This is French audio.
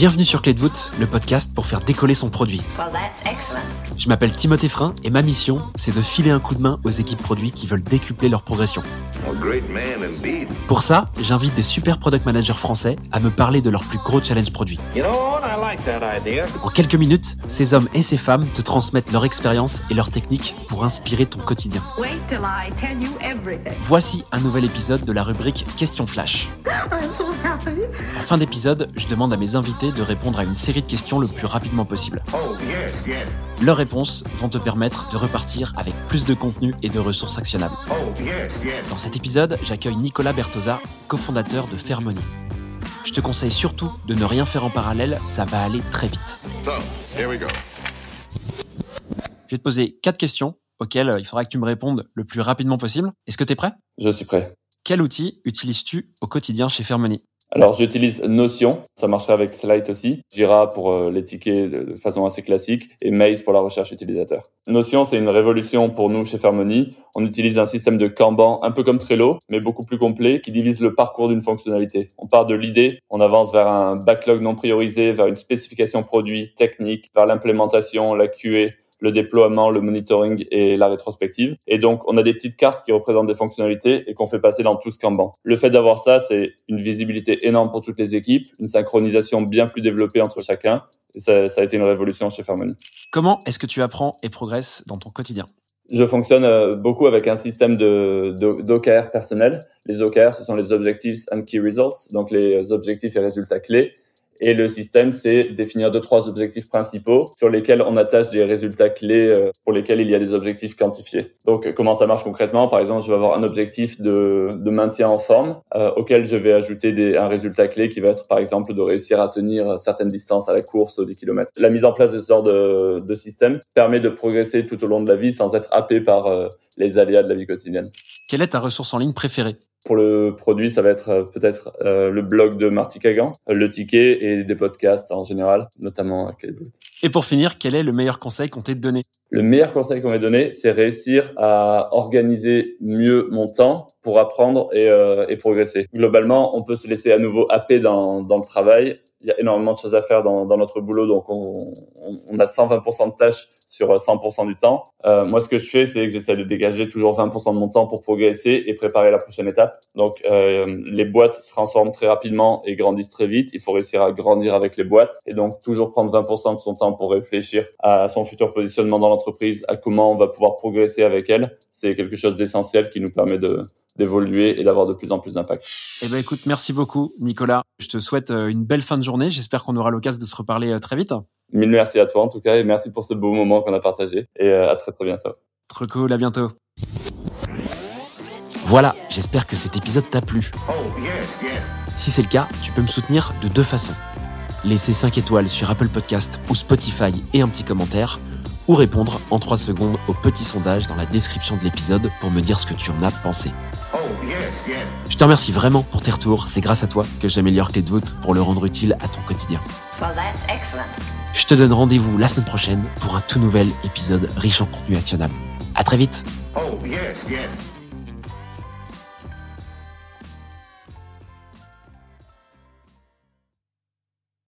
Bienvenue sur Clé de voûte, le podcast pour faire décoller son produit. Je m'appelle Timothée Frein et ma mission, c'est de filer un coup de main aux équipes produits qui veulent décupler leur progression. Pour ça, j'invite des super product managers français à me parler de leurs plus gros challenges produits. En quelques minutes, ces hommes et ces femmes te transmettent leur expérience et leurs techniques pour inspirer ton quotidien. Voici un nouvel épisode de la rubrique Question Flash. En fin d'épisode, je demande à mes invités de répondre à une série de questions le plus rapidement possible. Leurs réponses vont te permettre de repartir avec plus de contenu et de ressources actionnables. Dans cet épisode, j'accueille Nicolas Bertosa, cofondateur de Fairmoney. Je te conseille surtout de ne rien faire en parallèle, ça va aller très vite. Je vais te poser quatre questions auxquelles il faudra que tu me répondes le plus rapidement possible. Est-ce que tu es prêt? Je suis prêt. Quel outil utilises-tu au quotidien chez Fairmoney alors j'utilise Notion, ça marcherait avec Slide aussi, Jira pour euh, les tickets de façon assez classique et Maze pour la recherche utilisateur. Notion c'est une révolution pour nous chez Fairmoney. On utilise un système de Kanban un peu comme Trello, mais beaucoup plus complet qui divise le parcours d'une fonctionnalité. On part de l'idée, on avance vers un backlog non priorisé, vers une spécification produit technique, vers l'implémentation, la QA, le déploiement, le monitoring et la rétrospective. Et donc, on a des petites cartes qui représentent des fonctionnalités et qu'on fait passer dans tout ce Kanban. Le fait d'avoir ça, c'est une visibilité énorme pour toutes les équipes, une synchronisation bien plus développée entre chacun. Et ça, ça a été une révolution chez Fairmoney. Comment est-ce que tu apprends et progresses dans ton quotidien? Je fonctionne euh, beaucoup avec un système de, d'OKR personnel. Les OKR, ce sont les Objectives and Key Results, donc les objectifs et résultats clés. Et le système, c'est définir deux, trois objectifs principaux sur lesquels on attache des résultats clés euh, pour lesquels il y a des objectifs quantifiés. Donc, euh, comment ça marche concrètement? Par exemple, je vais avoir un objectif de, de maintien en forme euh, auquel je vais ajouter des, un résultat clé qui va être, par exemple, de réussir à tenir certaines distances à la course ou des kilomètres. La mise en place de ce genre de, de système permet de progresser tout au long de la vie sans être happé par les aléas de la vie quotidienne. Quelle est ta ressource en ligne préférée? Pour le produit, ça va être euh, peut-être euh, le blog de Marty Kagan, le ticket et des podcasts en général, notamment Et pour finir, quel est le meilleur conseil qu'on t'ait donné? Le meilleur conseil qu'on m'ait donné, c'est réussir à organiser mieux mon temps pour apprendre et, euh, et, progresser. Globalement, on peut se laisser à nouveau happer dans, dans le travail. Il y a énormément de choses à faire dans, dans notre boulot, donc on, on, a 120% de tâches sur 100% du temps. Euh, moi, ce que je fais, c'est que j'essaie de dégager toujours 20% de mon temps pour progresser et préparer la prochaine étape. Donc, euh, les boîtes se transforment très rapidement et grandissent très vite. Il faut réussir à grandir avec les boîtes et donc toujours prendre 20% de son temps pour réfléchir à son futur positionnement dans l'entreprise, à comment on va pouvoir progresser avec elle. C'est quelque chose d'essentiel qui nous permet de d'évoluer et d'avoir de plus en plus d'impact. Eh ben écoute, merci beaucoup Nicolas. Je te souhaite euh, une belle fin de journée. J'espère qu'on aura l'occasion de se reparler très vite. Mille merci à toi en tout cas et merci pour ce beau moment qu'on a partagé et euh, à très très bientôt. Trop cool, à bientôt. Voilà, j'espère que cet épisode t'a plu. Si c'est le cas, tu peux me soutenir de deux façons. Laisser 5 étoiles sur Apple Podcast ou Spotify et un petit commentaire, ou répondre en 3 secondes au petit sondage dans la description de l'épisode pour me dire ce que tu en as pensé. Je te remercie vraiment pour tes retours, c'est grâce à toi que j'améliore Clé de voûte pour le rendre utile à ton quotidien. Je te donne rendez-vous la semaine prochaine pour un tout nouvel épisode riche en contenu actionnable. À très vite. Oh, yes, yes.